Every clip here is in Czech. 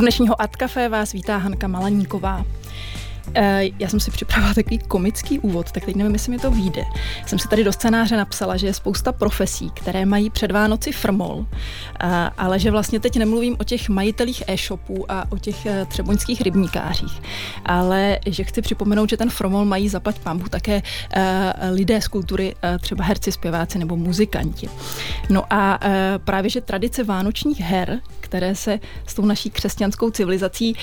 Dnešního Art Café vás vítá Hanka Malaníková. Eh, já jsem si připravila takový komický úvod, tak teď nevím, jestli mi to vyjde. Jsem si tady do scénáře napsala, že je spousta profesí, které mají před Vánoci frmol, ale že vlastně teď nemluvím o těch majitelích e-shopů a o těch eh, třeboňských rybníkářích, ale že chci připomenout, že ten frmol mají zaplať pambu také eh, lidé z kultury, třeba herci, zpěváci nebo muzikanti. No a právě, že tradice vánočních her, které se s tou naší křesťanskou civilizací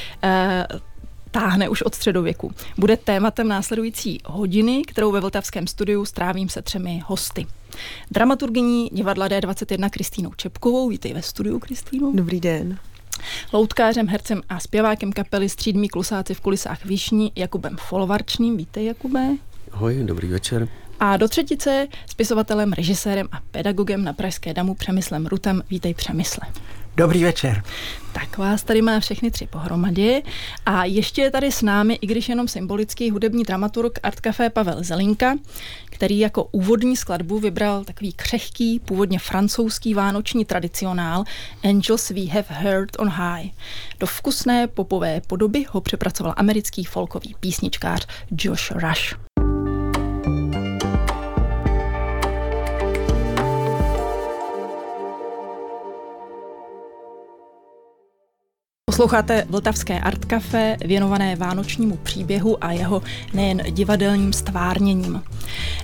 táhne už od středověku. Bude tématem následující hodiny, kterou ve Vltavském studiu strávím se třemi hosty. Dramaturgyní divadla D21 Kristýnou Čepkovou. Vítej ve studiu, Kristýnu. Dobrý den. Loutkářem, hercem a zpěvákem kapely Střídmí klusáci v kulisách Výšní Jakubem Folvarčným. Vítej, Jakube. Ahoj, dobrý večer. A do třetice spisovatelem, režisérem a pedagogem na Pražské damu Přemyslem Rutem. Vítej Přemysle. Dobrý večer. Tak vás tady má všechny tři pohromadě. A ještě je tady s námi, i když jenom symbolický hudební dramaturg Art Café Pavel Zelinka, který jako úvodní skladbu vybral takový křehký, původně francouzský vánoční tradicionál Angels We Have Heard on High. Do vkusné popové podoby ho přepracoval americký folkový písničkář Josh Rush. Posloucháte Vltavské Art Café, věnované vánočnímu příběhu a jeho nejen divadelním stvárněním.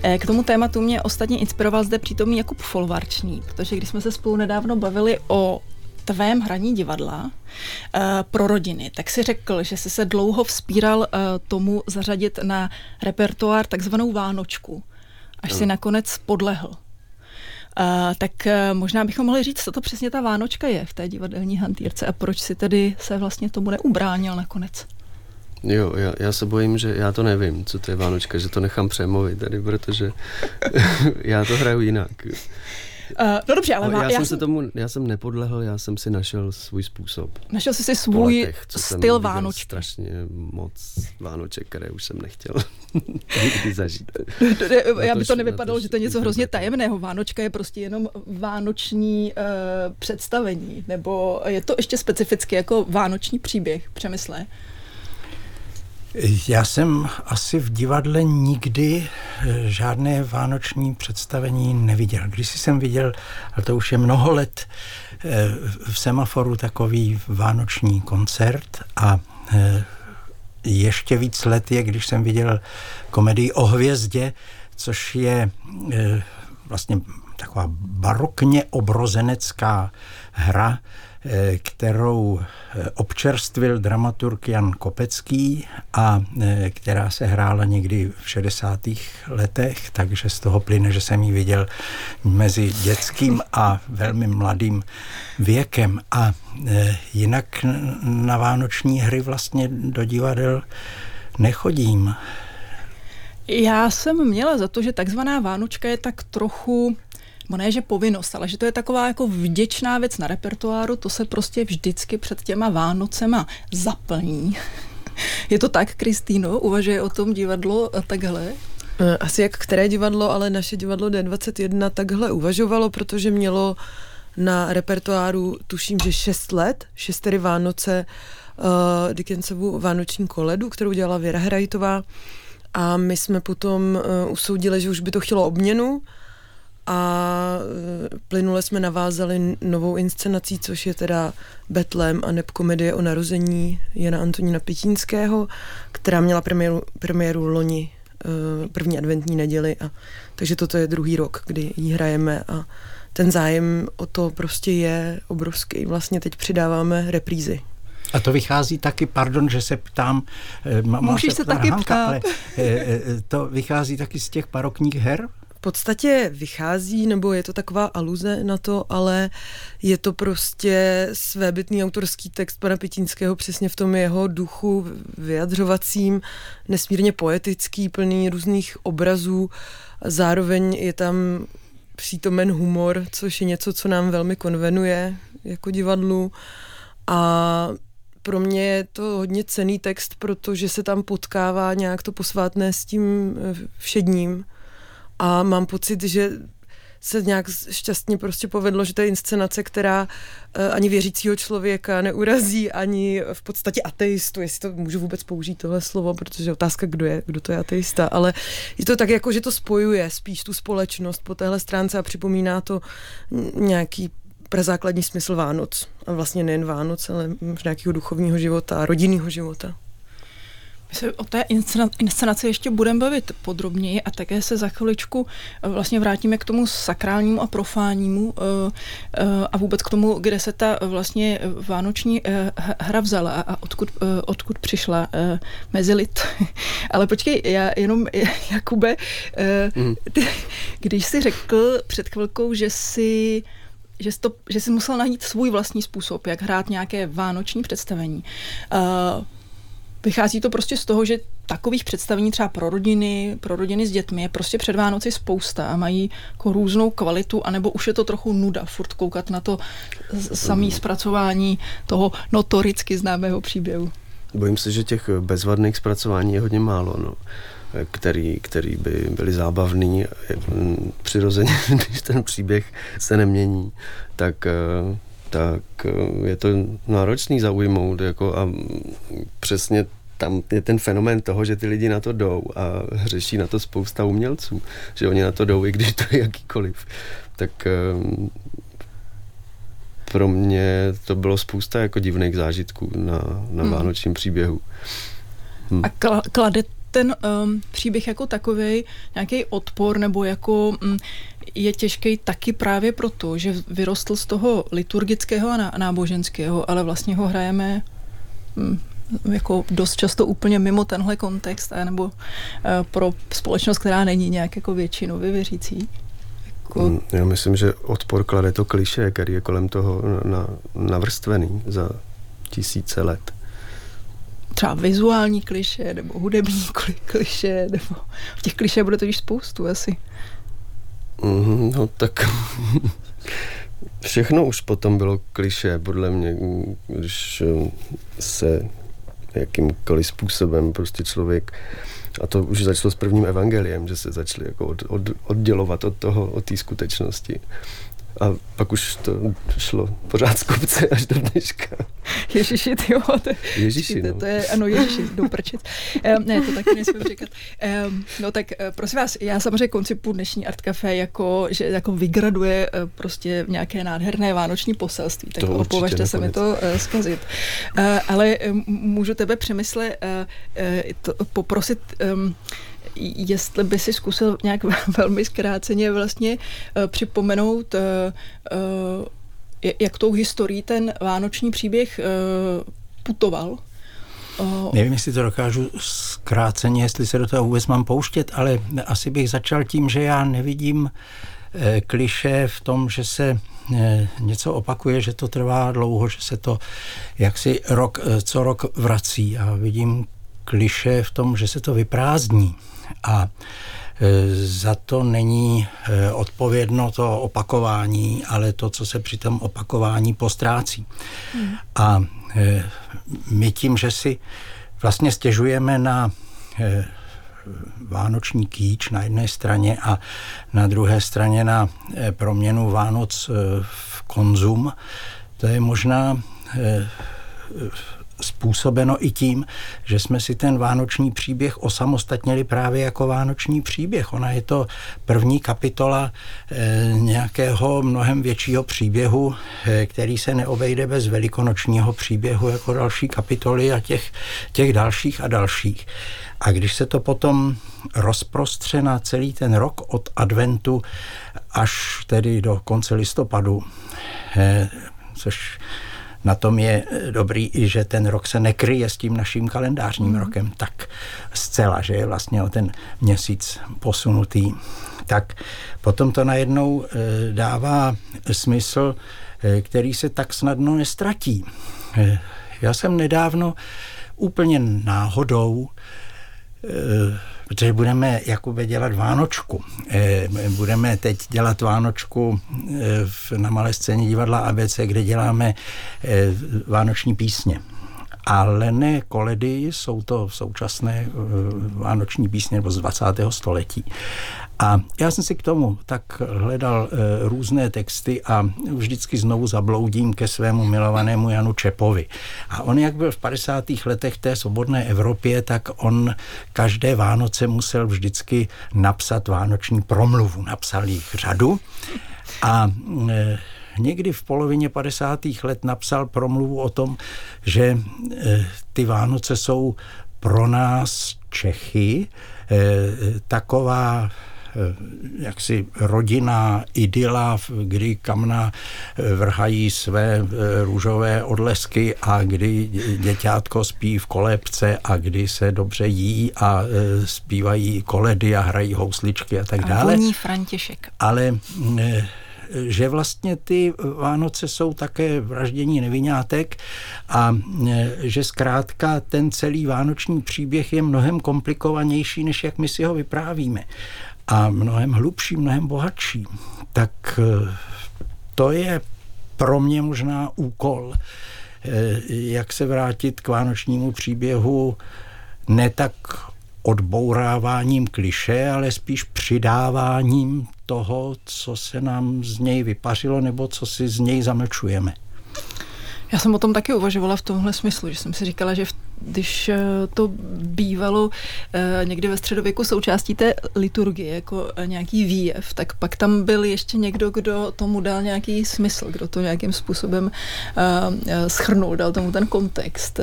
Eh, k tomu tématu mě ostatně inspiroval zde přítomný Jakub Folvarčný, protože když jsme se spolu nedávno bavili o tvém hraní divadla uh, pro rodiny, tak si řekl, že jsi se dlouho vzpíral uh, tomu zařadit na repertoár takzvanou Vánočku, až si nakonec podlehl. Uh, tak uh, možná bychom mohli říct, co to přesně ta Vánočka je v té divadelní hantýrce a proč si tedy se vlastně tomu neubránil nakonec. Jo, já, já se bojím, že já to nevím, co to je Vánočka, že to nechám přemluvit tady, protože já to hraju jinak. Uh, no dobře, ale... No, já, já, jsem se tomu, já jsem nepodlehl, já jsem si našel svůj způsob. Našel jsi si svůj letech, styl Vánočky. strašně moc Vánoček, které už jsem nechtěl nikdy zažít. já by to nevypadalo, že to je něco hrozně tajemného. Vánočka je prostě jenom vánoční uh, představení, nebo je to ještě specificky jako vánoční příběh, přemysle? Já jsem asi v divadle nikdy eh, žádné vánoční představení neviděl. Když jsem viděl, ale to už je mnoho let, eh, v semaforu takový vánoční koncert a eh, ještě víc let je, když jsem viděl komedii o hvězdě, což je vlastně taková barokně obrozenecká hra, kterou eh, občerstvil dramaturg Jan Kopecký a eh, která se hrála někdy v 60. letech, takže z toho plyne, že jsem ji viděl mezi dětským a velmi mladým věkem. A jinak na vánoční hry vlastně do divadel nechodím. Já jsem měla za to, že takzvaná Vánočka je tak trochu bo ne, že povinnost, ale že to je taková jako vděčná věc na repertoáru, to se prostě vždycky před těma Vánocema zaplní. Je to tak, Kristýno? Uvažuje o tom divadlo takhle? Eh, asi jak které divadlo, ale naše divadlo D21 takhle uvažovalo, protože mělo na repertoáru, tuším, že 6 let, 6 tedy Vánoce, uh, Dickensovu Vánoční koledu, kterou dělala Věra Hrajtová. A my jsme potom uh, usoudili, že už by to chtělo obměnu, a e, plynule jsme navázali novou inscenací, což je teda Betlem a neb komedie o narození Jana Antonína Pitínského, která měla premiéru, premiéru loni e, první adventní neděli a takže toto je druhý rok, kdy ji hrajeme a ten zájem o to prostě je obrovský. Vlastně teď přidáváme reprízy. A to vychází taky, pardon, že se ptám, e, Můžeš se taky Hanka, ptát. Ale to vychází taky z těch barokních her? Podstatě vychází, nebo je to taková aluze na to, ale je to prostě svébytný autorský text pana Pitínského přesně v tom jeho duchu vyjadřovacím, nesmírně poetický, plný různých obrazů. Zároveň je tam přítomen humor, což je něco, co nám velmi konvenuje jako divadlu. A pro mě je to hodně cený text, protože se tam potkává nějak to posvátné s tím všedním a mám pocit, že se nějak šťastně prostě povedlo, že to je inscenace, která eh, ani věřícího člověka neurazí, ani v podstatě ateistu, jestli to můžu vůbec použít tohle slovo, protože otázka, kdo je, kdo to je ateista, ale je to tak jako, že to spojuje spíš tu společnost po téhle stránce a připomíná to nějaký prezákladní smysl Vánoc. A vlastně nejen Vánoc, ale nějakého duchovního života a rodinného života. My se o té inscenaci ještě budeme bavit podrobněji a také se za chviličku eh, vlastně vrátíme k tomu sakrálnímu a profánnímu eh, eh, a vůbec k tomu, kde se ta vlastně vánoční hra vzala a odkud, odkud přišla mezi lid. Ale počkej, já jenom, Jakube, mm. ty, když jsi řekl před chvilkou, že jsi že jsi, to, že jsi musel najít svůj vlastní způsob, jak hrát nějaké vánoční představení. Uh, Vychází to prostě z toho, že takových představení třeba pro rodiny, pro rodiny s dětmi je prostě před Vánoci spousta a mají jako různou kvalitu, anebo už je to trochu nuda furt koukat na to samé zpracování toho notoricky známého příběhu. Bojím se, že těch bezvadných zpracování je hodně málo, no, který, který by byly zábavný. Přirozeně, když ten příběh se nemění, tak eh, tak eh, je to náročný zaujmout jako a přesně tam je ten fenomén toho, že ty lidi na to jdou a řeší na to spousta umělců, že oni na to jdou, i když to je jakýkoliv. Tak eh, pro mě to bylo spousta jako divných zážitků na, na hmm. vánočním příběhu. Hm. A klade ten um, příběh jako takový nějaký odpor nebo jako um, je těžký taky právě proto, že vyrostl z toho liturgického a náboženského, ale vlastně ho hrajeme um, jako dost často úplně mimo tenhle kontext, nebo uh, pro společnost, která není nějak jako většinově věřící. Jako... Hmm, já myslím, že odpor klade to kliše, který je kolem toho na, navrstvený za tisíce let třeba vizuální kliše nebo hudební kliše, nebo v těch kliše bude totiž spoustu asi. Mm, no tak všechno už potom bylo kliše, podle mě, když eh, se jakýmkoliv způsobem prostě člověk a to už začalo s prvním evangeliem, že se začali jako od, od, oddělovat od toho, od té skutečnosti. A pak už to šlo pořád z kopce až do dneška. Ježiši, ty jo. To, Ježiši, no. to je, ano, Ježiši, jdou prčit. Um, ne, to taky nesmím říkat. Um, no tak uh, prosím vás, já samozřejmě koncipu dnešní Art Café jako, že jako vygraduje uh, prostě nějaké nádherné vánoční poselství, tak to opovažte se mi to uh, zkazit. Uh, ale um, můžu tebe přemysle uh, uh, to, poprosit um, jestli by si zkusil nějak velmi zkráceně vlastně uh, připomenout, uh, uh, jak tou historií ten vánoční příběh putoval. Nevím, jestli to dokážu zkráceně, jestli se do toho vůbec mám pouštět, ale asi bych začal tím, že já nevidím eh, kliše v tom, že se eh, něco opakuje, že to trvá dlouho, že se to jaksi rok co rok vrací. A vidím kliše v tom, že se to vyprázdní a e, za to není e, odpovědno to opakování, ale to, co se při tom opakování postrácí. Hmm. A e, my tím, že si vlastně stěžujeme na vánoční kýč na jedné straně a na druhé straně na proměnu Vánoc v konzum, to je možná způsobeno i tím, že jsme si ten vánoční příběh osamostatnili právě jako vánoční příběh. Ona je to první kapitola e, nějakého mnohem většího příběhu, e, který se neobejde bez velikonočního příběhu jako další kapitoly a těch, těch dalších a dalších. A když se to potom rozprostře na celý ten rok od adventu až tedy do konce listopadu, e, což na tom je eh, dobrý i, že ten rok se nekryje s tím naším kalendářním mm. rokem tak zcela, že je vlastně o ten měsíc posunutý. Tak potom to najednou eh, dává smysl, eh, který se tak snadno nestratí. Já jsem nedávno úplně náhodou protože budeme jakoby dělat Vánočku. Eh, budeme teď dělat Vánočku eh, na malé scéně divadla ABC, kde děláme eh, vánoční písně. ale ne koledy, jsou to současné vánoční písně nebo z 20. století. A já jsem si k tomu tak hledal e, různé texty a vždycky znovu zabloudím ke svému milovanému Janu Čepovi. A on, jak byl v 50. letech té svobodné Evropě, tak on každé Vánoce musel vždycky napsat vánoční promluvu. Napsal jich řadu a e, někdy v polovině 50. let napsal promluvu o tom, že e, ty Vánoce jsou pro nás Čechy taková Eh, jaksi rodinná idyla, kdy kamna eh, vrhají své eh, růžové odlesky a kdy děťátko spí v kolébce a kdy se dobře jí a zpívají koledy a hrají housličky a tak dále. A František. Ale že vlastně ty Vánoce jsou také vraždění nevinátek a že zkrátka ten celý vánoční příběh je mnohem komplikovanější, než jak my si ho vyprávíme a mnohem hlubší, mnohem bohatší, tak eh, to je pro mě možná úkol, eh, jak se vrátit k vánočnímu příběhu ne tak odbouráváním kliše, ale spíš přidáváním toho, co se nám z něj vypařilo nebo co si z něj zamlčujeme. Já jsem o tom taky uvažovala v tomhle smyslu, že jsem si říkala, že v, když eh, to bývalo eh, někdy ve středověku součástí té liturgie, jako eh, nějaký výjev, tak pak tam byl ještě někdo, kdo tomu dal nějaký smysl, kdo to nějakým způsobem schrnul, dal tomu ten kontext.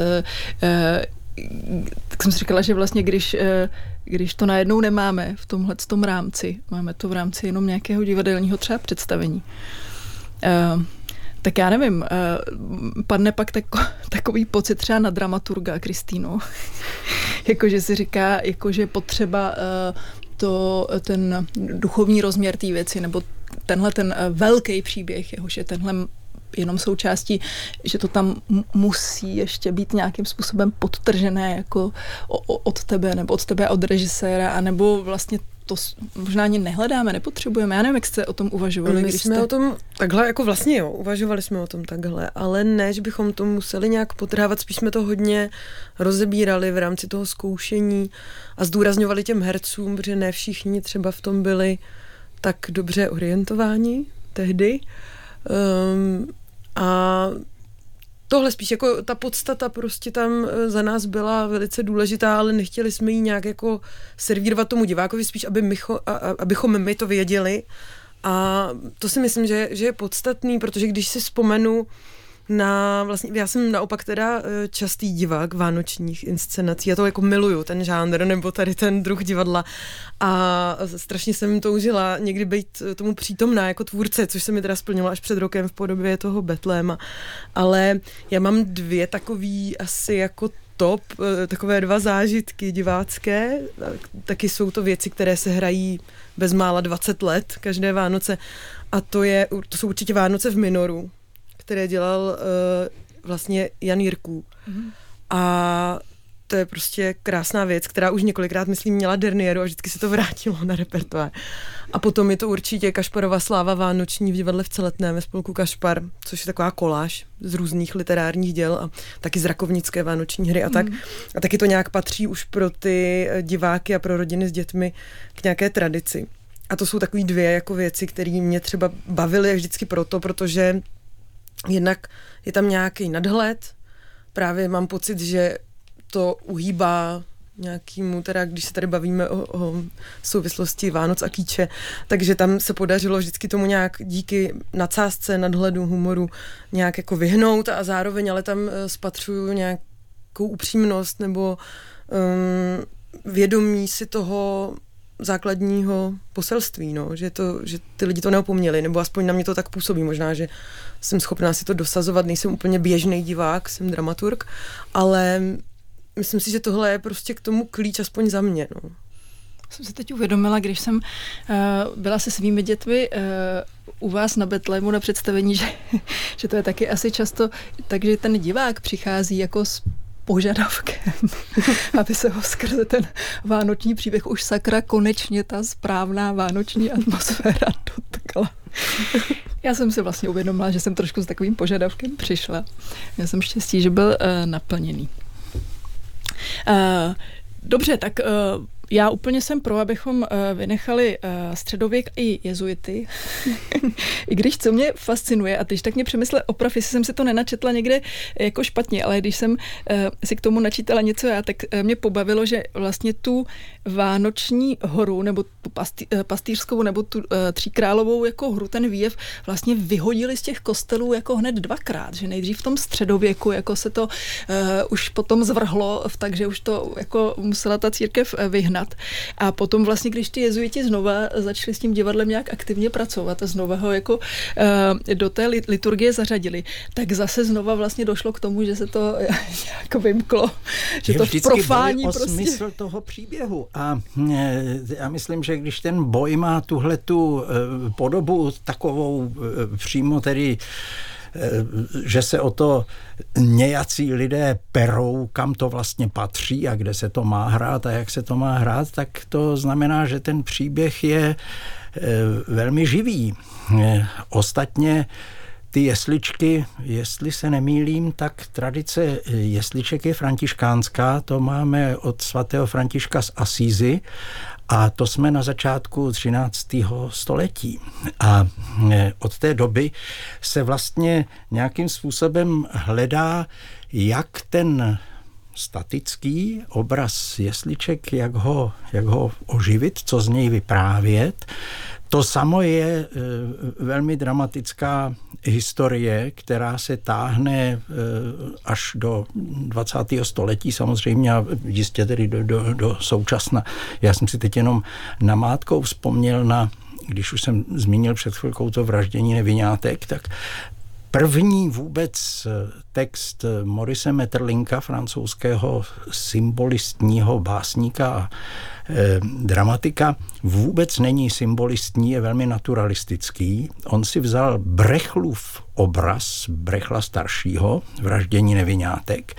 Tak jsem si říkala, že vlastně když když to najednou nemáme v tomhle tom rámci, máme to v rámci jenom nějakého divadelního třeba představení, tak já nevím, uh, padne pak tako, takový pocit třeba na dramaturga Kristýnu, jakože si říká, jakože potřeba uh, to, ten duchovní rozměr té věci, nebo tenhle ten uh, velký příběh, jehož je tenhle jenom součástí, že to tam musí ještě být nějakým způsobem podtržené jako od tebe, nebo od tebe od režiséra, anebo vlastně to možná ani nehledáme, nepotřebujeme. Já nevím, jak jste o tom uvažovali. My když jsme jste... o tom takhle, jako vlastně jo, uvažovali jsme o tom takhle, ale ne, že bychom to museli nějak potrhávat, spíš jsme to hodně rozebírali v rámci toho zkoušení a zdůrazňovali těm hercům, protože ne všichni třeba v tom byli tak dobře orientováni tehdy. Um, a tohle spíš jako ta podstata prostě tam e, za nás byla velice důležitá, ale nechtěli jsme ji nějak jako servírovat tomu divákovi, spíš aby mycho, a, abychom my to věděli. A to si myslím, že, že je podstatný, protože když si vzpomenu na vlastně, já jsem naopak teda eh, častý divák vánočních inscenací, já to jako miluju, ten žánr, nebo tady ten druh divadla. A strašně jsem toužila někdy být eh, tomu přítomná jako tvůrce, což se mi teda splnilo až před rokem v podobě toho Betléma, ale já mám dvě takový asi jako top, eh, takové dva zážitky divácké, taky jsou to věci, které se hrají bezmála 20 let, každé Vánoce. A to, je, to jsou určitě Vánoce v Minoru, které dělal uh, vlastně Jan Jirků. Mm-hmm. A to je prostě krásná věc, která už několikrát, myslím, měla Dernieru a vždycky se to vrátilo na repertoár. A potom je to určitě Kašparova sláva Vánoční v divadle v Celetné ve spolku Kašpar, což je taková koláž z různých literárních děl a taky z rakovnické vánoční hry a tak. Mm. A taky to nějak patří už pro ty diváky a pro rodiny s dětmi k nějaké tradici. A to jsou takové dvě jako věci, které mě třeba bavily vždycky proto, protože Jednak je tam nějaký nadhled, právě mám pocit, že to uhýbá nějakýmu, teda když se tady bavíme o, o souvislosti Vánoc a kýče, takže tam se podařilo vždycky tomu nějak díky nadsázce, nadhledu, humoru nějak jako vyhnout a zároveň ale tam eh, spatřuju nějakou upřímnost nebo um, vědomí si toho základního poselství, no, že, to, že ty lidi to neopomněli, nebo aspoň na mě to tak působí, možná, že jsem schopná si to dosazovat, nejsem úplně běžný divák, jsem dramaturg, ale myslím si, že tohle je prostě k tomu klíč, aspoň za mě. No. Jsem se teď uvědomila, když jsem uh, byla se svými dětmi uh, u vás na Betlému na představení, že, že to je taky asi často, takže ten divák přichází jako s požadavkem, aby se ho skrze ten vánoční příběh už sakra konečně ta správná vánoční atmosféra dotkla. Já jsem si vlastně uvědomila, že jsem trošku s takovým požadavkem přišla. Já jsem štěstí, že byl uh, naplněný. Uh, dobře, tak uh, já úplně jsem pro, abychom uh, vynechali uh, středověk i jezuity. I když co mě fascinuje, a když tak mě přemysle oprav, jestli jsem si to nenačetla někde jako špatně, ale když jsem si k tomu načítala něco já, tak mě pobavilo, že vlastně tu Vánoční horu, nebo tu pastý, pastýřskou, nebo tu tříkrálovou jako hru, ten výjev vlastně vyhodili z těch kostelů jako hned dvakrát, že nejdřív v tom středověku, jako se to uh, už potom zvrhlo, takže už to jako musela ta církev vyhnat vyhnat. A potom vlastně, když ty jezuiti znova začali s tím divadlem nějak aktivně pracovat a znova ho jako uh, do té liturgie zařadili, tak zase znova vlastně došlo k tomu, že se to jako vymklo, že Je to profání o prostě. smysl toho příběhu. A eh, já myslím, že když ten boj má tuhle tu eh, podobu takovou přímo tedy že se o to nějací lidé perou, kam to vlastně patří a kde se to má hrát a jak se to má hrát, tak to znamená, že ten příběh je eh, velmi živý. Eh, ostatně ty jesličky, jestli se nemýlím, tak tradice jesliček je františkánská, to máme od svatého Františka z Asízy a to jsme na začátku 13. století. A e, od té doby se vlastně nějakým způsobem hledá, jak ten statický obraz jesliček, jak ho, jak ho oživit, co z něj vyprávět, to samo je e, velmi dramatická historie, která se táhne e, až do 20. století samozřejmě a jistě tedy do, do, do současna. Já jsem si teď jenom namátkou vzpomněl na když už jsem zmínil před chvilkou to vraždění nevinátek, tak První vůbec eh, text Morise Metterlinka, francouzského symbolistního básníka a e, dramatika, vůbec není symbolistní, je velmi naturalistický. On si vzal Brechlův obraz Brechla staršího, vraždění nevinátek,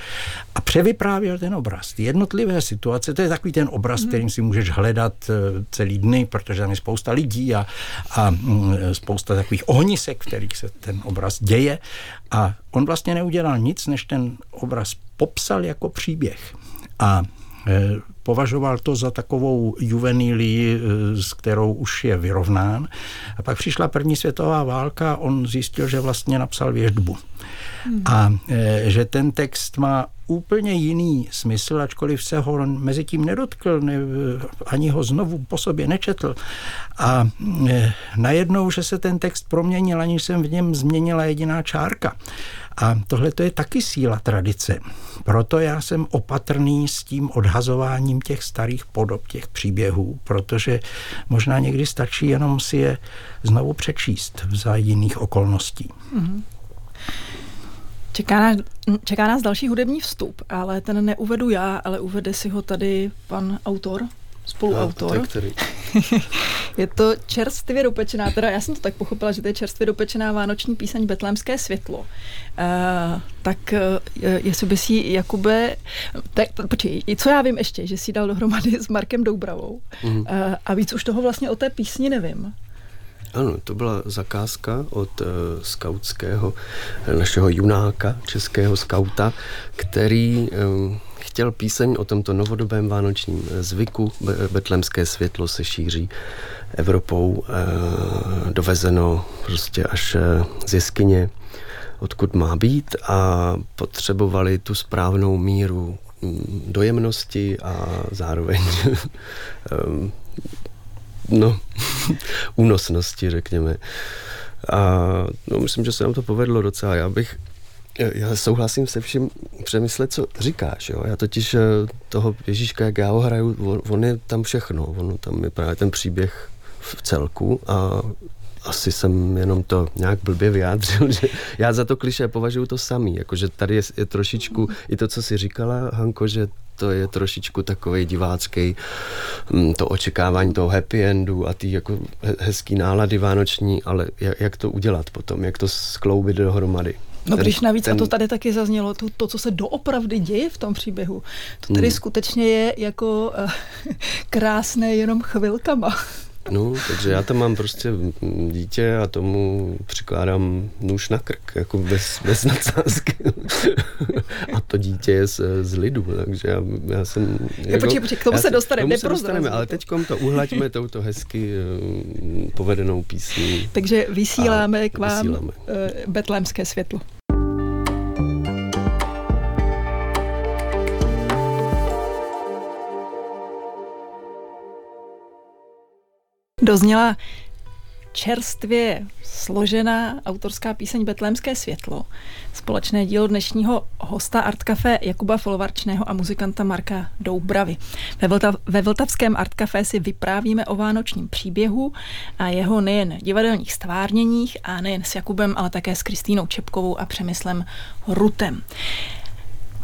a převyprávěl ten obraz. Ty jednotlivé situace, to je takový ten obraz, mm. kterým si můžeš hledat eh, celý dny, protože tam je spousta lidí a, a mm, spousta takových ohnisek, v kterých se ten obraz děje. A on vlastně neudělal nic, než ten obraz popsal jako příběh. A Eh, považoval to za takovou juvenílii, eh, s kterou už je vyrovnán. A pak přišla první světová válka, on zjistil, že vlastně napsal věždbu. Hmm. A eh, že ten text má úplně jiný smysl, ačkoliv se ho mezi tím nedotkl, ne, ani ho znovu po sobě nečetl. A e, najednou, že se ten text proměnil, aniž jsem v něm změnila jediná čárka. A tohle to je taky síla tradice. Proto já jsem opatrný s tím odhazováním těch starých podob, těch příběhů, protože možná někdy stačí jenom si je znovu přečíst za jiných okolností. Mm-hmm. Čeká nás, čeká nás další hudební vstup, ale ten neuvedu já, ale uvede si ho tady pan autor, spoluautor. No, který? je to čerstvě dopečená, teda já jsem to tak pochopila, že to je čerstvě dopečená vánoční píseň Betlémské světlo. Uh, tak uh, jestli by si Jakube, tak, počkej, co já vím ještě, že si dal dohromady s Markem Doubravou mm. uh, a víc už toho vlastně o té písni nevím. Ano, to byla zakázka od uh, skautského, našeho junáka, českého skauta, který um, chtěl píseň o tomto novodobém vánočním zvyku. Betlemské světlo se šíří Evropou, uh, dovezeno prostě až z jeskyně, odkud má být a potřebovali tu správnou míru mm, dojemnosti a zároveň no, únosnosti, řekněme. A no, myslím, že se nám to povedlo docela. Já bych já souhlasím se vším přemyslet, co říkáš. Jo? Já totiž eh, toho Ježíška, jak já ho hraju, on, on je tam všechno. On tam je právě ten příběh v celku a asi jsem jenom to nějak blbě vyjádřil, že já za to kliše považuji to samý, jakože tady je, je trošičku i to, co si říkala, Hanko, že to je trošičku takový divácký, mm, to očekávání toho happy endu a ty jako hezký nálady vánoční, ale jak, jak to udělat potom, jak to skloubit dohromady. No ten, když navíc, ten... a to tady taky zaznělo, to, to, co se doopravdy děje v tom příběhu, to tady hmm. skutečně je jako uh, krásné jenom chvilkama. No, takže já tam mám prostě dítě a tomu přikládám nůž na krk, jako bez, bez nadsázky. a to dítě je z, z lidu, takže já, já jsem... Jako, počkej, počkej, k tomu se dostaneme, se dostaneme, ale teď to uhlaďme touto hezky uh, povedenou písní. Takže vysíláme k vám vysíláme. Uh, betlémské světlo. Dozněla čerstvě složená autorská píseň Betlémské světlo, společné dílo dnešního hosta Art Café Jakuba Folvarčného a muzikanta Marka Doubravy. Ve, Vltav, ve Vltavském Art Café si vyprávíme o vánočním příběhu a jeho nejen divadelních stvárněních a nejen s Jakubem, ale také s Kristýnou Čepkovou a Přemyslem Rutem.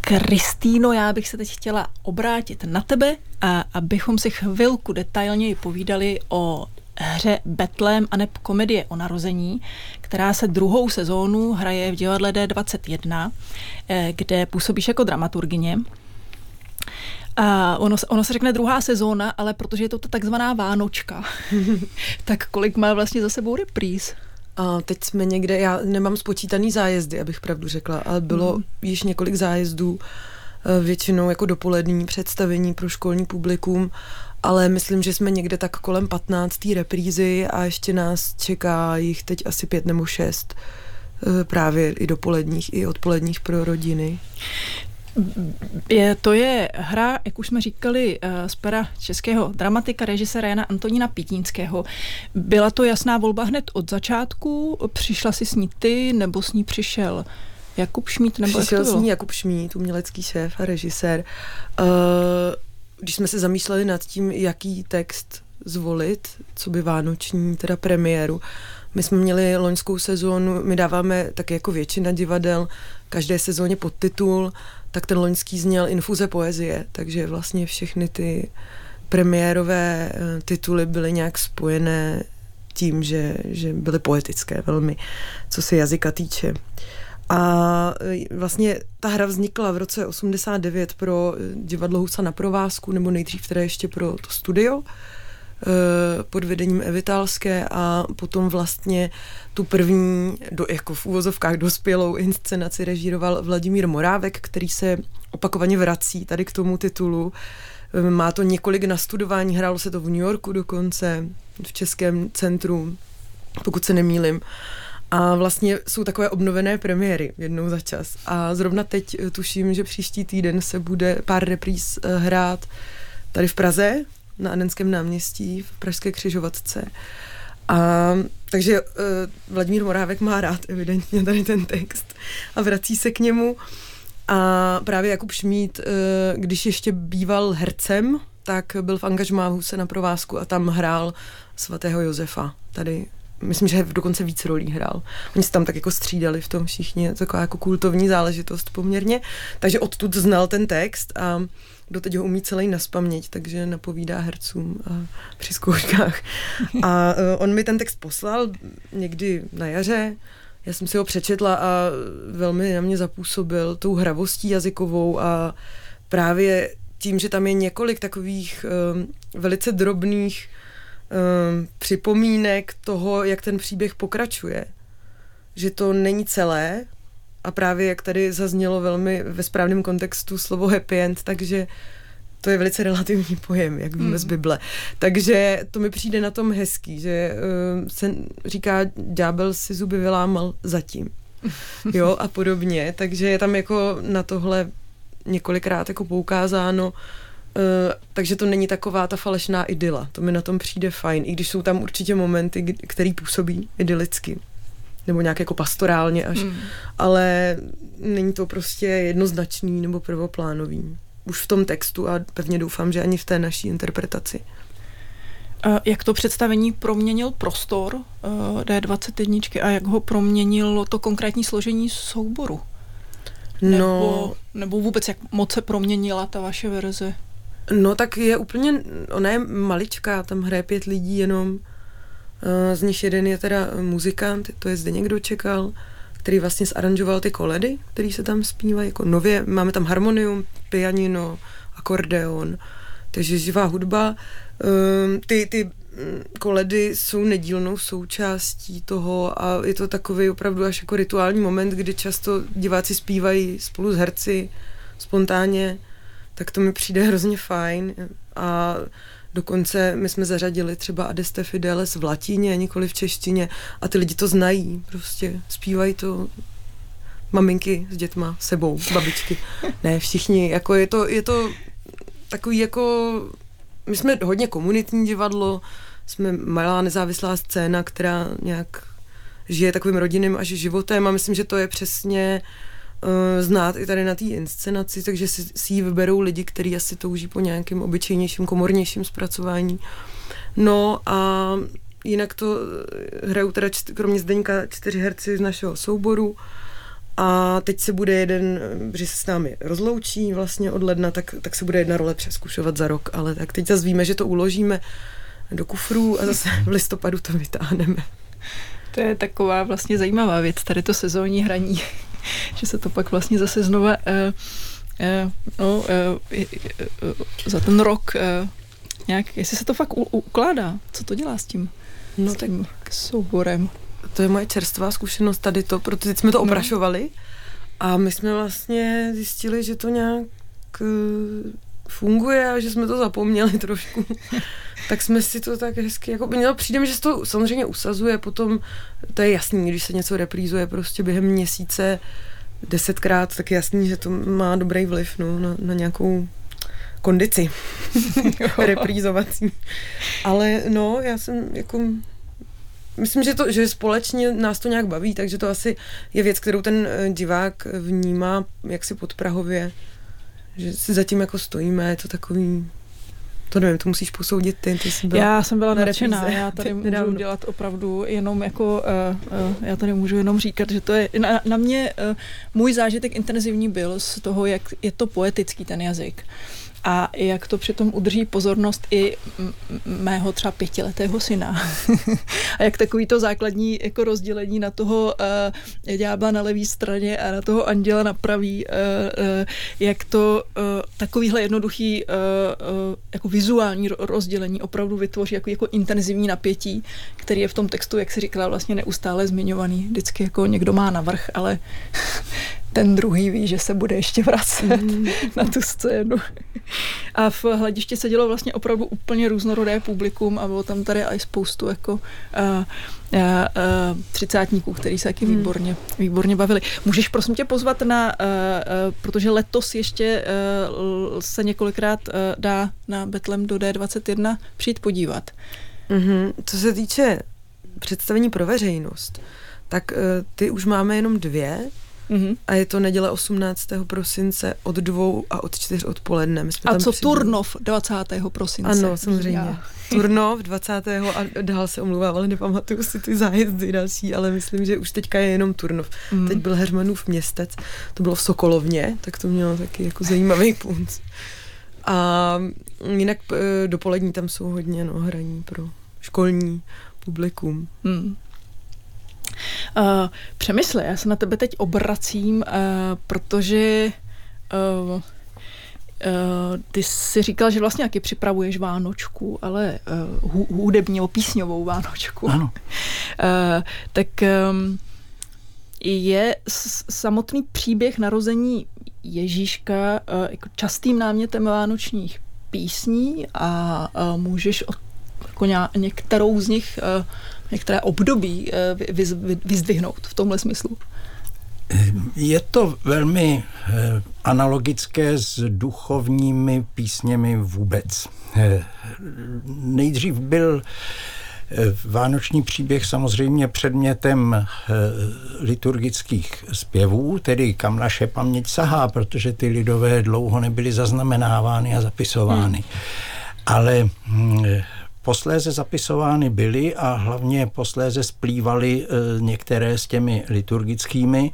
Kristýno, já bych se teď chtěla obrátit na tebe, a abychom si chvilku detailněji povídali o hře Betlém a neb komedie o narození, která se druhou sezónu hraje v divadle D21, eh, kde působíš jako dramaturgině. A ono, ono se řekne druhá sezóna, ale protože je to ta takzvaná Vánočka, tak kolik má vlastně za sebou repríz? A teď jsme někde, já nemám spočítaný zájezdy, abych pravdu řekla, ale bylo mm. již několik zájezdů, eh, většinou jako dopolední představení pro školní publikum, ale myslím, že jsme někde tak kolem 15. reprízy a ještě nás čeká jich teď asi pět nebo šest eh, právě i dopoledních, i odpoledních pro rodiny. Je, to je hra, jak už jsme říkali, eh, z pera českého dramatika, režiséra Jana Antonína Pitínského. Byla to jasná volba hned od začátku? Přišla si s ní ty, nebo s ní přišel Jakub Šmít? Nebo přišel s ní Jakub Šmít, umělecký šéf a režisér. Uh, když jsme se zamýšleli nad tím, jaký text zvolit, co by vánoční, teda premiéru, my jsme měli loňskou sezónu, my dáváme tak jako většina divadel, každé sezóně podtitul, tak ten loňský zněl Infuze poezie, takže vlastně všechny ty premiérové eh, tituly byly nějak spojené tím, že, že byly poetické velmi, co se jazyka týče. A e, vlastně ta hra vznikla v roce 89 pro e, divadlo Husa na provázku, nebo nejdřív teda ještě pro to studio e, pod vedením Evitálské a potom vlastně tu první, do, jako v úvozovkách dospělou inscenaci režíroval Vladimír Morávek, který se opakovaně vrací tady k tomu titulu. Má to několik nastudování, hrálo se to v New Yorku dokonce, v Českém centru, pokud se nemýlim. Uh, a vlastně jsou takové obnovené premiéry jednou za čas. A zrovna teď eh, tuším, že příští týden se bude pár repríz eh, hrát tady v Praze, na Anenském náměstí, v Pražské křižovatce. A takže uh, Vladimír Morávek má rád evidentně tady ten text a vrací se k němu. A právě Jakub Šmít, uh, když ještě býval hercem, tak byl v angažmá v Huse na provázku a tam hrál svatého Josefa tady myslím, že dokonce víc rolí hrál. Oni se tam tak jako střídali v tom všichni, taková jako kultovní záležitost poměrně. Takže odtud znal ten text a doteď ho umí celý naspaměť, takže napovídá hercům a při zkouškách. A uh, on mi ten text poslal někdy na jaře, já jsem si ho přečetla a velmi na mě zapůsobil tou hravostí jazykovou a právě tím, že tam je několik takových um, velice drobných um, připomínek toho, jak ten příběh pokračuje. Že to není celé a právě jak tady zaznělo velmi ve správném kontextu slovo happy end, takže to je velice relativní pojem, jak víme mm. z Bible. Takže to mi přijde na tom hezký, že uh, se říká, ďábel si zuby vylámal zatím. Jo, a podobně. Takže je tam jako na tohle několikrát jako poukázáno, Uh, takže to není taková ta falešná idyla. To mi na tom přijde fajn, i když jsou tam určitě momenty, které působí idylicky. Nebo nějak jako pastorálně až. Mm. Ale není to prostě jednoznačný nebo prvoplánový. Už v tom textu a pevně doufám, že ani v té naší interpretaci. Jak to představení proměnil prostor uh, D21 a jak ho proměnilo to konkrétní složení souboru? No. Nebo, nebo vůbec jak moc se proměnila ta vaše verze? No tak je úplně, ona je maličká, tam hraje pět lidí jenom, eh, z nich jeden je teda muzikant, to je zde někdo čekal, který vlastně zaranžoval ty koledy, který se tam zpívají jako nově, máme tam harmonium, pianino, akordeon, takže živá hudba. Ehm, ty, ty koledy jsou nedílnou součástí toho a je to takový opravdu až jako rituální moment, kdy často diváci zpívají spolu s herci spontánně, tak to mi přijde hrozně fajn a dokonce my jsme zařadili třeba Adeste Fideles v latině, nikoli v češtině a ty lidi to znají, prostě zpívají to maminky s dětma, sebou, babičky. Ne, všichni, jako je to, je to takový jako, my jsme hodně komunitní divadlo, jsme malá nezávislá scéna, která nějak žije takovým rodinným až životem a myslím, že to je přesně uh, znát i tady na té inscenaci, takže si, si ji vyberou lidi, kteří asi touží po nějakém obyčejnějším, komornějším zpracování. No a jinak to hrajou teda čty, kromě Zdeňka čtyři herci z našeho souboru, a teď se bude jeden, že se s námi rozloučí vlastně od ledna, tak, tak se bude jedna role přeskušovat za rok, ale tak teď zase víme, že to uložíme do kufrů a zase v listopadu to vytáhneme. To je taková vlastně zajímavá věc, tady to sezónní hraní, že se to pak vlastně zase znova uh, uh, no, uh, uh, za ten rok uh, nějak, jestli se to fakt u, ukládá, co to dělá s tím, no s tím tak souborem? To je moje čerstvá zkušenost tady to, protože teď jsme to no. oprašovali. A my jsme vlastně zjistili, že to nějak eh, funguje a že jsme to zapomněli trošku. tak jsme si to tak hezky, jako mělo přijde mi, že se to samozřejmě usazuje, potom to je jasný, když se něco reprízuje prostě během měsíce desetkrát, tak je jasný, že to má dobrý vliv no, na, na nějakou kondici reprízovací. Ale no, já jsem jako Myslím, že, to, že společně nás to nějak baví, takže to asi je věc, kterou ten eh, divák vnímá jaksi podprahově, že si zatím jako stojíme, je to takový to nevím, to musíš posoudit ty, ty jsi byla Já jsem byla nadšená, já tady můžu nedávno. dělat opravdu jenom jako, uh, uh, já tady můžu jenom říkat, že to je, na, na mě uh, můj zážitek intenzivní byl z toho, jak je to poetický ten jazyk. Uh, a jak to přitom udrží pozornost i mého třeba pětiletého syna. a jak takový to základní jako rozdělení na toho uh, ďábla na levé straně a na toho anděla na pravý, uh, uh, jak to uh, takovýhle jednoduchý uh, uh, jako vizuální rozdělení opravdu vytvoří jako, jako intenzivní napětí, který je v tom textu, jak si říkala, vlastně neustále zmiňovaný. Vždycky jako někdo má navrh, ale ten druhý ví, že se bude ještě vracet mm. na tu scénu. A v hledišti se dělo vlastně opravdu úplně různorodé publikum a bylo tam tady i spoustu jako uh, uh, uh, třicátníků, který se taky mm. výborně, výborně bavili. Můžeš prosím tě pozvat na, uh, uh, protože letos ještě uh, se několikrát uh, dá na Betlem do D21 přijít podívat. Mm-hmm. Co se týče představení pro veřejnost, tak uh, ty už máme jenom dvě, Mm-hmm. A je to neděle 18. prosince od dvou a od čtyř odpoledne. My jsme a tam co přibyli. Turnov 20. prosince? Ano, samozřejmě. Já. Turnov 20. a dál se omluvám, ale nepamatuju si ty zájezdy další, ale myslím, že už teďka je jenom Turnov. Mm. Teď byl Hermanův městec, to bylo v Sokolovně, tak to mělo taky jako zajímavý punc. A jinak e, dopolední tam jsou hodně no, hraní pro školní publikum. Mm. Uh, přemysli, já se na tebe teď obracím, uh, protože uh, uh, ty jsi říkal, že vlastně jaký připravuješ Vánočku, ale uh, hudebně o písňovou Vánočku. Ano. Uh, tak um, je samotný příběh narození Ježíška uh, jako častým námětem vánočních písní a uh, můžeš od, jako některou z nich uh, některé období eh, vyzdvihnout v tomhle smyslu? Je to velmi eh, analogické s duchovními písněmi vůbec. Eh, nejdřív byl Vánoční příběh samozřejmě předmětem liturgických zpěvů, tedy kam naše paměť sahá, protože ty lidové dlouho nebyly zaznamenávány a zapisovány. Hmm. Ale hm, posléze zapisovány byly a hlavně posléze splývaly e, některé s těmi liturgickými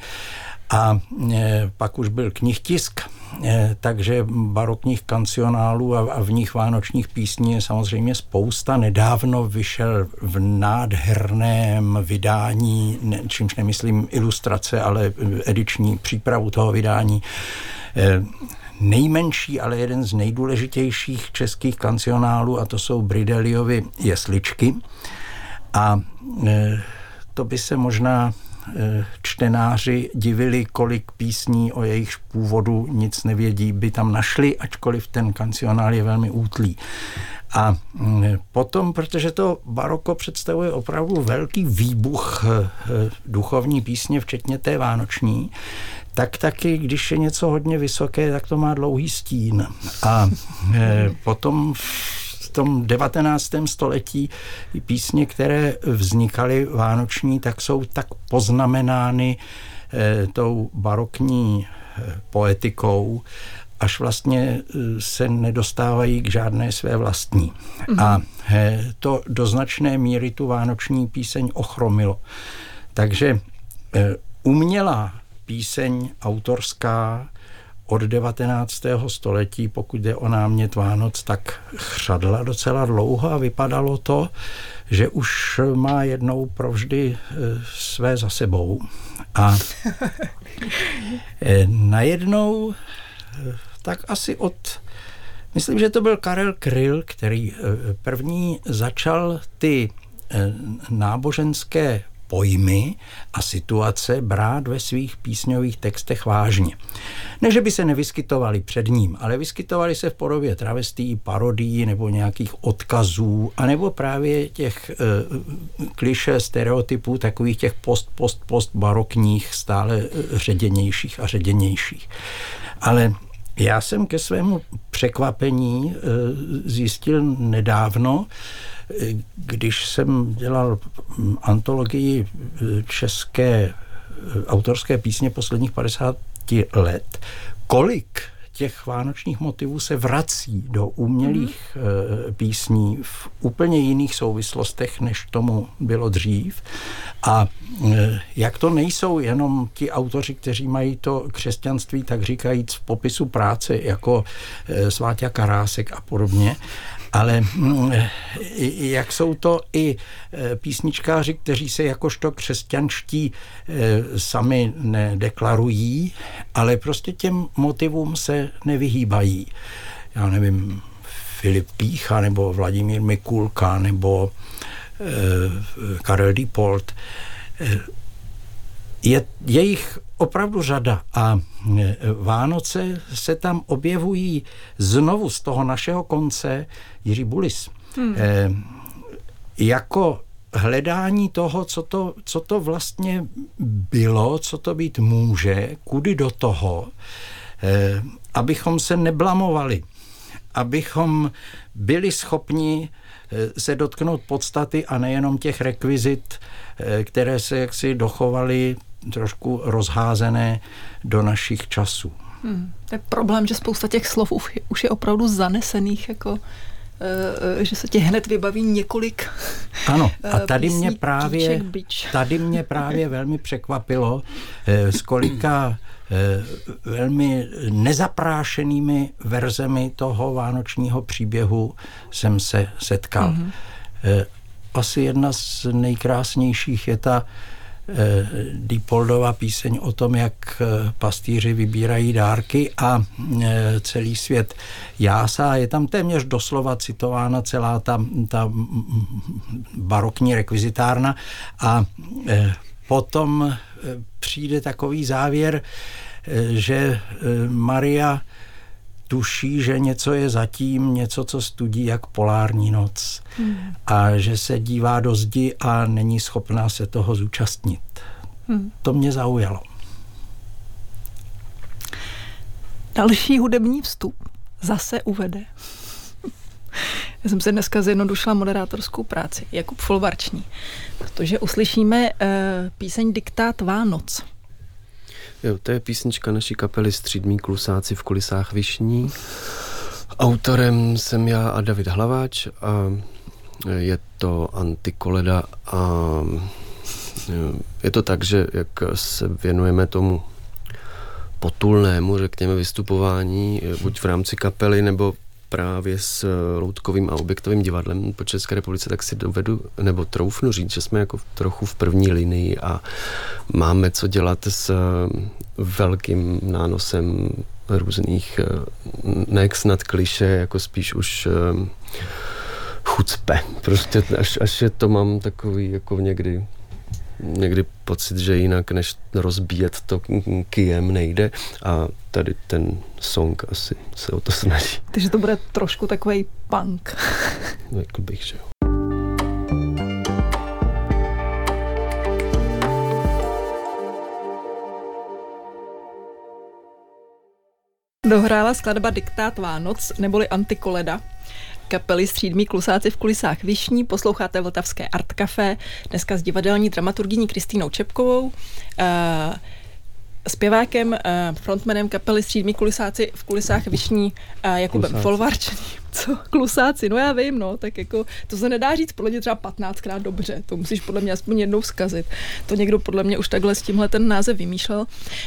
a e, pak už byl knihtisk, e, takže barokních kancionálů a v nich vánočních písní je samozřejmě spousta. Nedávno vyšel v nádherném vydání, čímž nemyslím ilustrace, ale ediční přípravu toho vydání, nejmenší, ale jeden z nejdůležitějších českých kancionálů a to jsou Brideliovy jesličky. A to by se možná čtenáři divili, kolik písní o jejich původu nic nevědí, by tam našli, ačkoliv ten kancionál je velmi útlý. A mm, potom, protože to baroko představuje opravdu velký výbuch eh, duchovní písně, včetně té vánoční, tak taky, když je něco hodně vysoké, tak to má dlouhý stín. A eh, potom v tom 19. století písně, které vznikaly vánoční, tak jsou tak poznamenány eh, tou barokní poetikou, až vlastně eh, se nedostávají k žádné své vlastní. Mm-hmm. A to do značné míry tu vánoční píseň ochromilo. Takže eh, umělá píseň autorská od 19. století, pokud jde o námět Vánoc, tak chřadla docela dlouho a vypadalo to, že už má jednou provždy své za sebou. A najednou tak asi od Myslím, že to byl Karel Kryl, který eh, první začal ty eh, náboženské pojmy a situace brát ve svých písňových textech vážně. Ne, že by se nevyskytovali před ním, ale vyskytovali se v podobě travestí, parodií nebo nějakých odkazů, anebo právě těch e, kliše, stereotypů, takových těch post, post, post barokních, stále ředěnějších a ředěnějších. Ale já jsem ke svému překvapení eh, zjistil nedávno, eh, když jsem dělal hm, antologii eh, české autorské písně posledních 50 let, kolik těch vánočních motivů se vrací do umělých mm. písní v úplně jiných souvislostech, než tomu bylo dřív. A e, jak to nejsou jenom ti autoři, kteří mají to křesťanství, tak říkajíc v popisu práce, jako e, Sváťa Karásek a podobně, ale mm, jak jsou to i e, písničkáři, kteří se jakožto křesťanští sami nedeklarují, ale prostě těm motivům se nevyhýbají. Já nevím, Filip Pícha nebo Vladimír Mikulka nebo Eh, Karel Diepold. Eh, je, je jich opravdu řada a eh, Vánoce se tam objevují znovu z toho našeho konce Jiří Bulis. Hmm. Jako hledání toho, co to, co to vlastně bylo, co to být může, kudy do toho, abychom se neblamovali, abychom byli schopni Eh, se dotknout podstaty a nejenom těch rekvizit, eh, které se jaksi dochovaly trošku rozházené do našich časů. Hmm. To je problém, že spousta těch slov už je opravdu zanesených, jako eh, že se tě hned vybaví několik Ano, a tady mě právě, tady mě právě velmi překvapilo, z kolika Eh, velmi nezaprášenými verzemi toho vánočního příběhu jsem se setkal. Mm-hmm. Asi jedna z nejkrásnějších je ta eh, Diepoldova píseň o tom, jak pastýři vybírají dárky a celý svět jásá. Je tam téměř doslova citována celá ta, ta barokní rekvizitárna a potom přijde takový závěr, eh, že eh, Maria tuší, že něco je zatím, něco, co studí jak polární noc. Hmm. A že se dívá do zdi a není schopná se toho zúčastnit. Hmm. To mě zaujalo. Další hudební vstup zase uvede. Já jsem se dneska zjednodušila moderátorskou práci. Jakub Folvarční. Protože uslyšíme uh, píseň Diktát Vánoc. Jo, to je písnička naší kapely Střídmí klusáci v kulisách Višní. Autorem jsem já a David Hlaváč a je to antikoleda a je to tak, že jak se věnujeme tomu potulnému, řekněme, vystupování, buď v rámci kapely nebo právě s eh, loutkovým a objektovým divadlem po České republice, tak si dovedu, nebo troufnu říct, že jsme jako trochu v první linii a máme co dělat s eh, velkým nánosem různých, ne snad kliše, jako spíš už chucpe. Prostě až, až je to mám takový jako někdy někdy pocit, že jinak než rozbíjet to kijem nejde a tady ten song asi se o to snaží. Takže to bude trošku takový punk. Řekl bych, že jo. Dohrála skladba Diktát Vánoc neboli Antikoleda kapely Střídmí klusáci v kulisách Višní, posloucháte Vltavské Art Café, dneska s divadelní dramaturgyní Kristýnou Čepkovou. Uh, zpěvákem, uh, frontmanem kapely Střídmí kulisáci v kulisách Višní uh, Jakubem klusáci. Folvarčený. Co? Klusáci, no já vím, no, tak jako to se nedá říct podle mě třeba 15krát dobře, to musíš podle mě aspoň jednou zkazit. To někdo podle mě už takhle s tímhle ten název vymýšlel.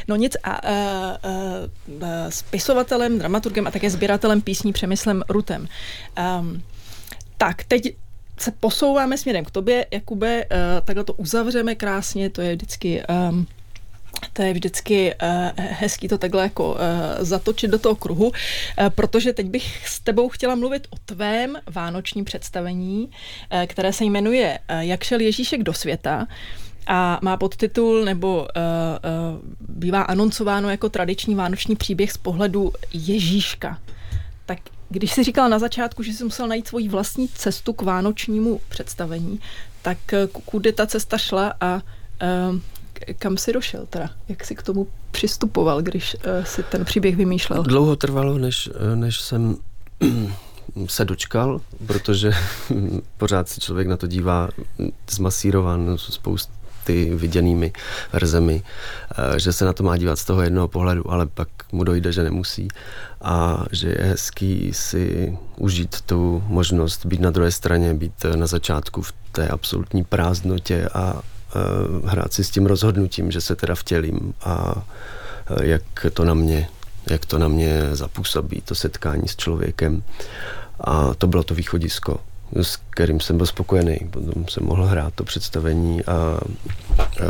No nic a uh, uh, uh, spisovatelem, dramaturgem a také sběratelem písní Přemyslem Rutem. Um, tak, teď se posouváme směrem k tobě, Jakube, uh, takhle to uzavřeme krásně, to je vždycky um, to je vždycky uh, hezký to takhle jako uh, zatočit do toho kruhu, uh, protože teď bych s tebou chtěla mluvit o tvém vánočním představení, které se jmenuje Jak šel Ježíšek do světa a má podtitul nebo bývá anoncováno jako tradiční vánoční příběh z pohledu Ježíška. Tak když jsi říkal na začátku, že jsi musel najít svoji vlastní cestu k vánočnímu představení, tak kudy ta cesta šla a kam si došel teda? Jak jsi k tomu přistupoval, když uh, si ten příběh vymýšlel? Dlouho trvalo, než, eh, než jsem se dočkal, protože pořád si člověk na to dívá zmasírovan spousty viděnými verzemi, eh, že se na to má dívat z toho jednoho pohledu, ale pak mu dojde, že nemusí a že je hezký si užít tu možnost být na druhé straně, být na začátku v té absolutní prázdnotě a Eh, hrát si s tím rozhodnutím, že se teda vtělím a eh, jak to na mě, jak to na mě zapůsobí, to setkání s člověkem. A to bylo to východisko, s kterým jsem byl spokojený. Potom jsem mohl hrát to představení a eh,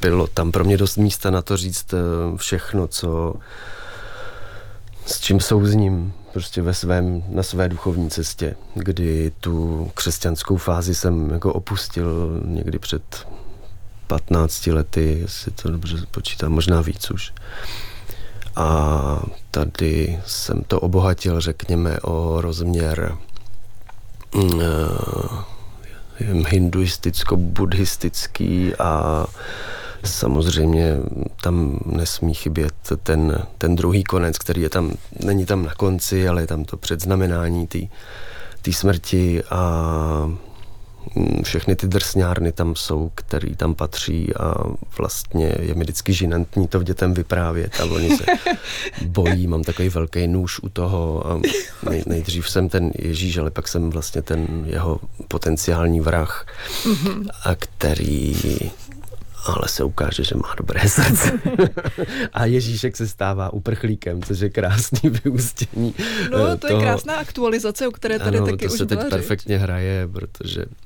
bylo tam pro mě dost místa na to říct všechno, co s čím souzním prostě ve svém, na své duchovní cestě, kdy tu křesťanskou fázi jsem jako opustil někdy před 15 lety, jestli to dobře počítám, možná víc už. A tady jsem to obohatil, řekněme, o rozměr uh, hinduisticko-buddhistický a samozřejmě tam nesmí chybět ten, ten druhý konec, který je tam, není tam na konci, ale je tam to předznamenání té smrti a všechny ty drsňárny tam jsou, který tam patří a vlastně je mi vždycky žinantní to v dětem vyprávět a oni se bojí, mám takový velký nůž u toho a nej, nejdřív jsem ten Ježíš, ale pak jsem vlastně ten jeho potenciální vrah, mm-hmm. a který ale se ukáže, že má dobré srdce. a Ježíšek se stává uprchlíkem, což je krásný vyústění. No, to toho. je krásná aktualizace, o které tady ano, taky to už se teď řeč. perfektně hraje, protože Eh,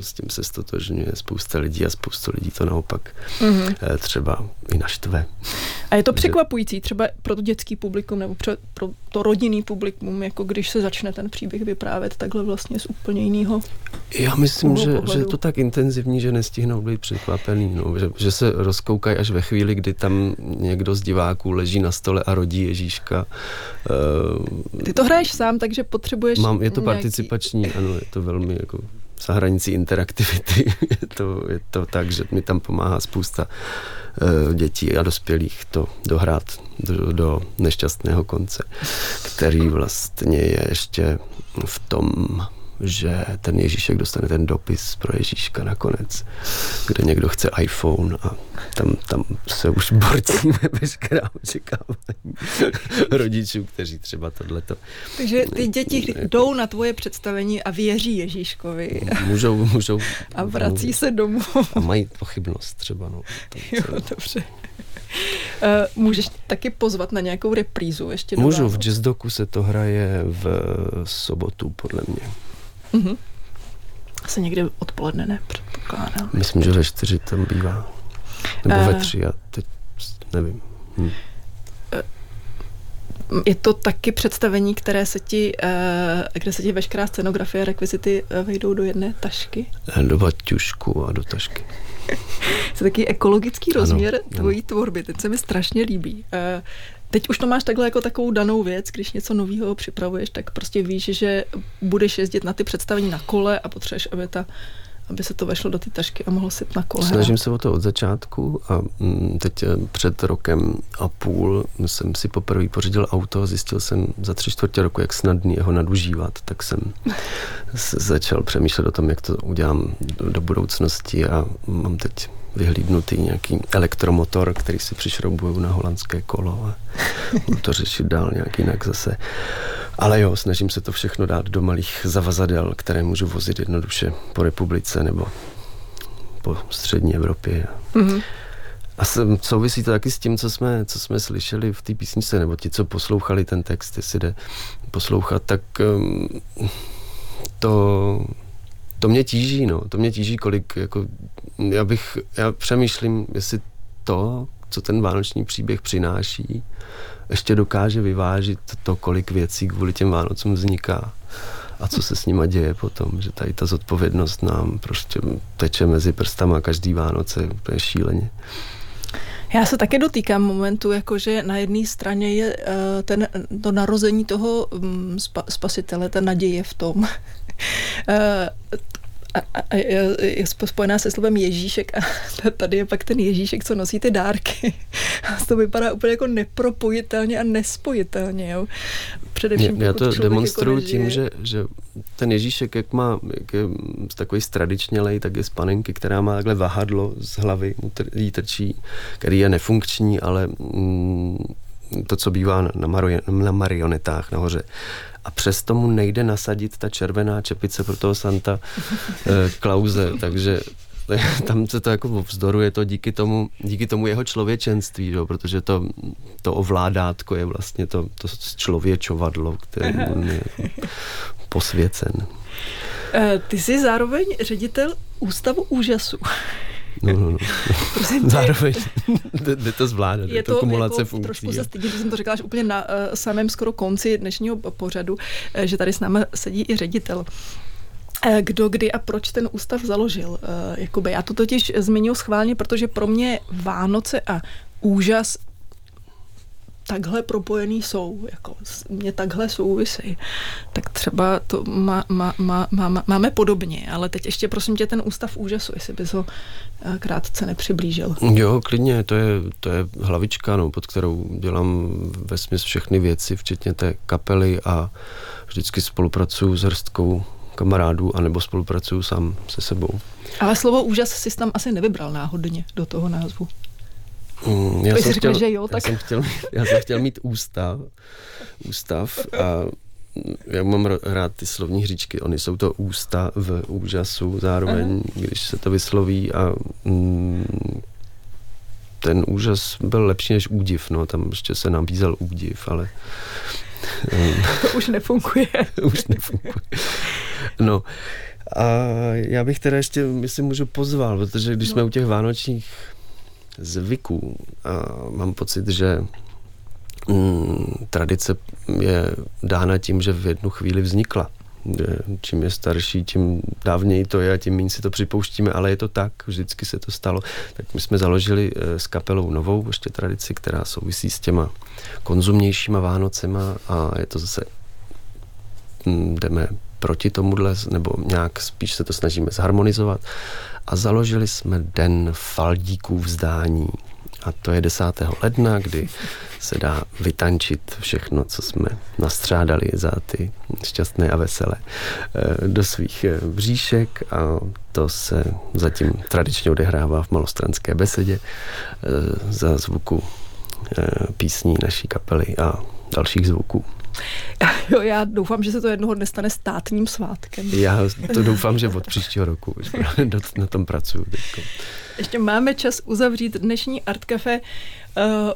s tím se stotožňuje spousta lidí a spousta lidí to naopak mm-hmm. třeba i naštve. A je to překvapující třeba pro to dětský publikum nebo pro, to rodinný publikum, jako když se začne ten příběh vyprávět takhle vlastně z úplně jiného Já myslím, že, že je to tak intenzivní, že nestihnou být překvapený, no, že, že se rozkoukají až ve chvíli, kdy tam někdo z diváků leží na stole a rodí Ježíška. Ty to hraješ sám, takže potřebuješ Mám, je to nějaký... participační, ano, je to velmi jako za hranicí interaktivity. je, to, je to tak, že mi tam pomáhá spousta uh, dětí a dospělých to dohrát do, do nešťastného konce, který vlastně je ještě v tom že ten Ježíšek dostane ten dopis pro Ježíška nakonec, kde někdo chce iPhone a tam, tam se už borcíme veškerá očekávání rodičů, kteří třeba tohleto... Takže ty děti jdou na tvoje představení a věří Ježíškovi. Můžou, můžou. A vrací se domů. A mají pochybnost třeba. No, jo, dobře. Uh, můžeš taky pozvat na nějakou reprízu ještě Můžu, v Jazzdoku se to hraje v sobotu, podle mě. Mm-hmm. Asi někdy odpoledne, ne? Předpokládám. Myslím, že ve čtyři tam bývá. Nebo uh, ve tři, já teď nevím. Hm. je to taky představení, které se ti, eh, kde se ti veškerá scenografie a rekvizity eh, vejdou do jedné tašky? Do baťušku a do tašky. je taky ekologický rozměr ano, tvojí ano. tvorby, ten se mi strašně líbí. Teď už to máš takhle jako takovou danou věc, když něco nového připravuješ, tak prostě víš, že budeš jezdit na ty představení na kole a potřebuješ, aby ta aby se to vešlo do té tašky a mohlo si na kole. Snažím se o to od začátku a mm, teď eh, před rokem a půl jsem si poprvé pořídil auto a zjistil jsem za tři čtvrtě roku, jak snadný jeho nadužívat, tak jsem začal přemýšlet o tom, jak to udělám do budoucnosti a mám teď vyhlídnutý nějaký elektromotor, který si přišroubuju na holandské kolo a budu to řešit dál nějak jinak zase. Ale jo, snažím se to všechno dát do malých zavazadel, které můžu vozit jednoduše po republice nebo po střední Evropě. Mm-hmm. A souvisí to taky s tím, co jsme, co jsme slyšeli v té písničce, nebo ti, co poslouchali ten text, jestli jde poslouchat, tak um, to, to mě tíží, no. To mě tíží, kolik, jako, já bych, já přemýšlím, jestli to, co ten vánoční příběh přináší, ještě dokáže vyvážit to, kolik věcí kvůli těm Vánocům vzniká a co se s nima děje potom, že tady ta zodpovědnost nám prostě teče mezi prstama každý Vánoce úplně šíleně. Já se také dotýkám momentu, jakože na jedné straně je uh, ten, to narození toho spa, spasitele, ta naděje v tom. A, a je, je spojená se slovem Ježíšek a tady je pak ten Ježíšek, co nosí ty dárky. A to vypadá úplně jako nepropojitelně a nespojitelně. Jo. Především, já to jako demonstruju jako tím, že, že ten Ježíšek, jak má, jak je takový stradičnělej, tak je z panenky, která má takhle vahadlo z hlavy, mu tr, jí trčí, který je nefunkční, ale mm, to, co bývá na, mario, na marionetách nahoře a přesto mu nejde nasadit ta červená čepice pro toho Santa eh, Klauze, takže tam se to jako vzdoruje to díky tomu, díky tomu jeho člověčenství, jo, protože to, to ovládátko je vlastně to, to člověčovadlo, které je posvěcen. Eh, ty jsi zároveň ředitel Ústavu úžasu. No, no, no. Zároveň jde to zvládat, je to, to kumulace jako funkcí. Trošku se stydím, že jsem to řekla až úplně na uh, samém skoro konci dnešního pořadu, uh, že tady s námi sedí i ředitel eh, kdo, kdy a proč ten ústav založil. Jakoby. Já to totiž zmiňuji schválně, protože pro mě Vánoce a úžas takhle propojený jsou, jako mě takhle souvisí, tak třeba to má, má, má, má, máme podobně, ale teď ještě prosím tě ten ústav úžasu, jestli bys ho eh, krátce nepřiblížil. Jo, klidně, to je, to je hlavička, no, pod kterou dělám ve všechny věci, včetně té kapely a vždycky spolupracuju s hrstkou kamarádů, anebo spolupracuju sám se sebou. Ale slovo úžas si tam asi nevybral náhodně do toho názvu. Mm, já, jsem řekl, chtěl, že jo, tak... já, jsem chtěl, já jsem chtěl mít ústav, ústav a já mám rád ty slovní hříčky, oni jsou to ústa v úžasu zároveň, Aha. když se to vysloví a mm, ten úžas byl lepší než údiv, no, tam ještě se nabízel údiv, ale... to už nefunguje. už nefunguje. No, a já bych teda ještě, myslím, můžu pozval, protože když no. jsme u těch vánočních zvyků. A mám pocit, že mm, tradice je dána tím, že v jednu chvíli vznikla. Čím je starší, tím dávněji to je a tím méně si to připouštíme, ale je to tak, vždycky se to stalo. Tak my jsme založili eh, s kapelou novou ještě tradici, která souvisí s těma konzumnějšíma Vánocema a je to zase mm, jdeme proti tomuhle, nebo nějak spíš se to snažíme zharmonizovat a založili jsme Den faldíků vzdání. A to je 10. ledna, kdy se dá vytančit všechno, co jsme nastřádali za ty šťastné a veselé eh, do svých eh, bříšek a to se zatím tradičně odehrává v malostranské besedě eh, za zvuku písní naší kapely a dalších zvuků. Jo, já doufám, že se to jednoho dne stane státním svátkem. Já to doufám, že od příštího roku na tom pracuju. Teďko. Ještě máme čas uzavřít dnešní Art Cafe. Uh,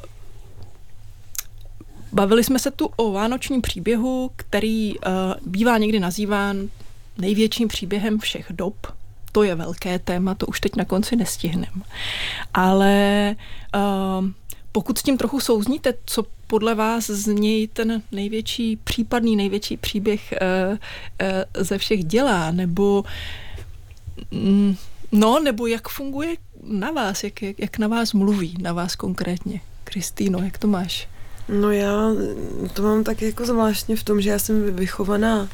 bavili jsme se tu o vánočním příběhu, který uh, bývá někdy nazýván největším příběhem všech dob. To je velké téma, to už teď na konci nestihnem. Ale uh, pokud s tím trochu souzníte, co podle vás z něj ten největší, případný největší příběh uh, uh, ze všech dělá, nebo mm, no, nebo jak funguje na vás, jak, jak, jak na vás mluví, na vás konkrétně. Kristýno, jak to máš? No já to mám tak jako zvláštně v tom, že já jsem vychovaná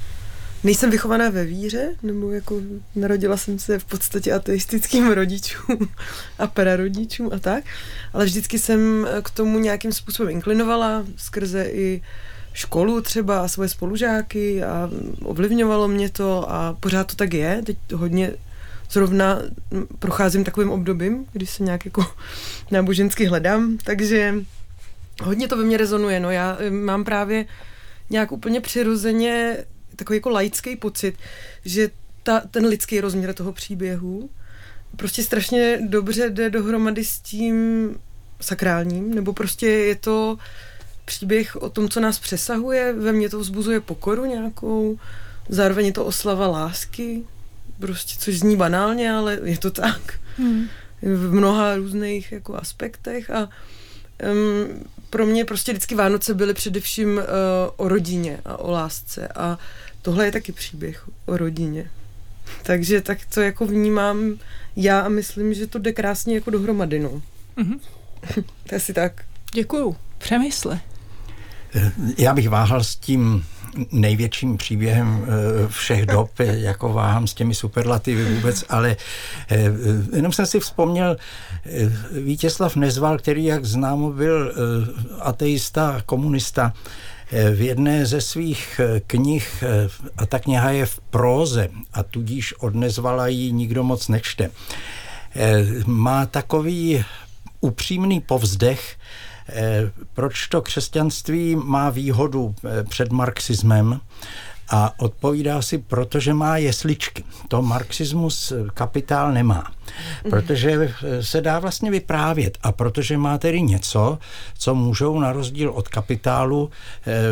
nejsem vychovaná ve víře, nebo jako narodila jsem se v podstatě ateistickým rodičům a prarodičům a tak, ale vždycky jsem k tomu nějakým způsobem inklinovala skrze i školu třeba a svoje spolužáky a ovlivňovalo mě to a pořád to tak je. Teď hodně zrovna procházím takovým obdobím, kdy se nějak jako nábožensky hledám, takže hodně to ve mně rezonuje. No já eh, mám právě nějak úplně přirozeně takový jako laický pocit, že ta, ten lidský rozměr toho příběhu prostě strašně dobře jde dohromady s tím sakrálním, nebo prostě je to příběh o tom, co nás přesahuje, ve mně to vzbuzuje pokoru nějakou, zároveň je to oslava lásky, prostě, což zní banálně, ale je to tak. Hmm. V mnoha různých jako aspektech a um, pro mě prostě vždycky Vánoce byly především uh, o rodině a o lásce a tohle je taky příběh o rodině. Takže tak to jako vnímám já a myslím, že to jde krásně jako dohromady, no. Mm-hmm. to asi tak. Děkuju. Přemysle. Já bych váhal s tím největším příběhem eh, všech dob, jako váhám s těmi superlativy vůbec, ale eh, jenom jsem si vzpomněl eh, Vítězslav Nezval, který, jak známo, byl ateista, komunista, v jedné ze svých knih, a ta kniha je v próze a tudíž od Nezvala ji nikdo moc nečte, má takový upřímný povzdech, Eh, proč to křesťanství má výhodu eh, před marxismem? A odpovídá si, protože má jesličky. To marxismus eh, kapitál nemá. Protože se dá vlastně vyprávět a protože má tedy něco, co můžou na rozdíl od kapitálu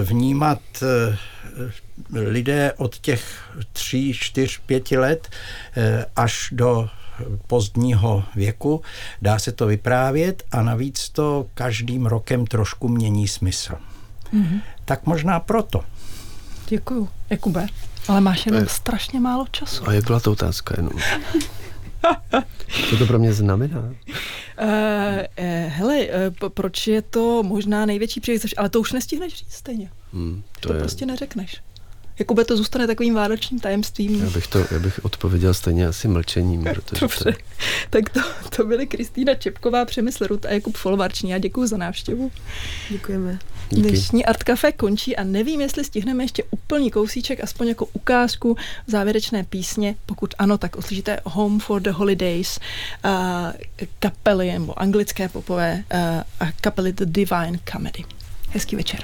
vnímat lidé od těch tří, čtyř, pěti let až do pozdního věku, dá se to vyprávět a navíc to každým rokem trošku mění smysl. Mm-hmm. Tak možná proto. Děkuju, Jakube. Ale máš jenom je... strašně málo času. A jak byla to otázka jenom? Co to pro mě znamená? Uh, uh, hele, uh, proč je to možná největší příležitost, ale to už nestihneš říct stejně. Hmm, to to je... prostě neřekneš. Jakoby to zůstane takovým vánočním tajemstvím. Já bych, to, já bych odpověděl stejně asi mlčením. Protože Dobře. To... Tak to, to byly Kristýna Čepková, Přemysl Rut a Jakub Folvarční. A děkuji za návštěvu. Děkujeme. Díky. Dnešní Art Café končí a nevím, jestli stihneme ještě úplný kousíček, aspoň jako ukázku závěrečné písně. Pokud ano, tak uslyšíte Home for the Holidays, uh, kapely nebo anglické popové uh, kapely The Divine Comedy. Hezký večer.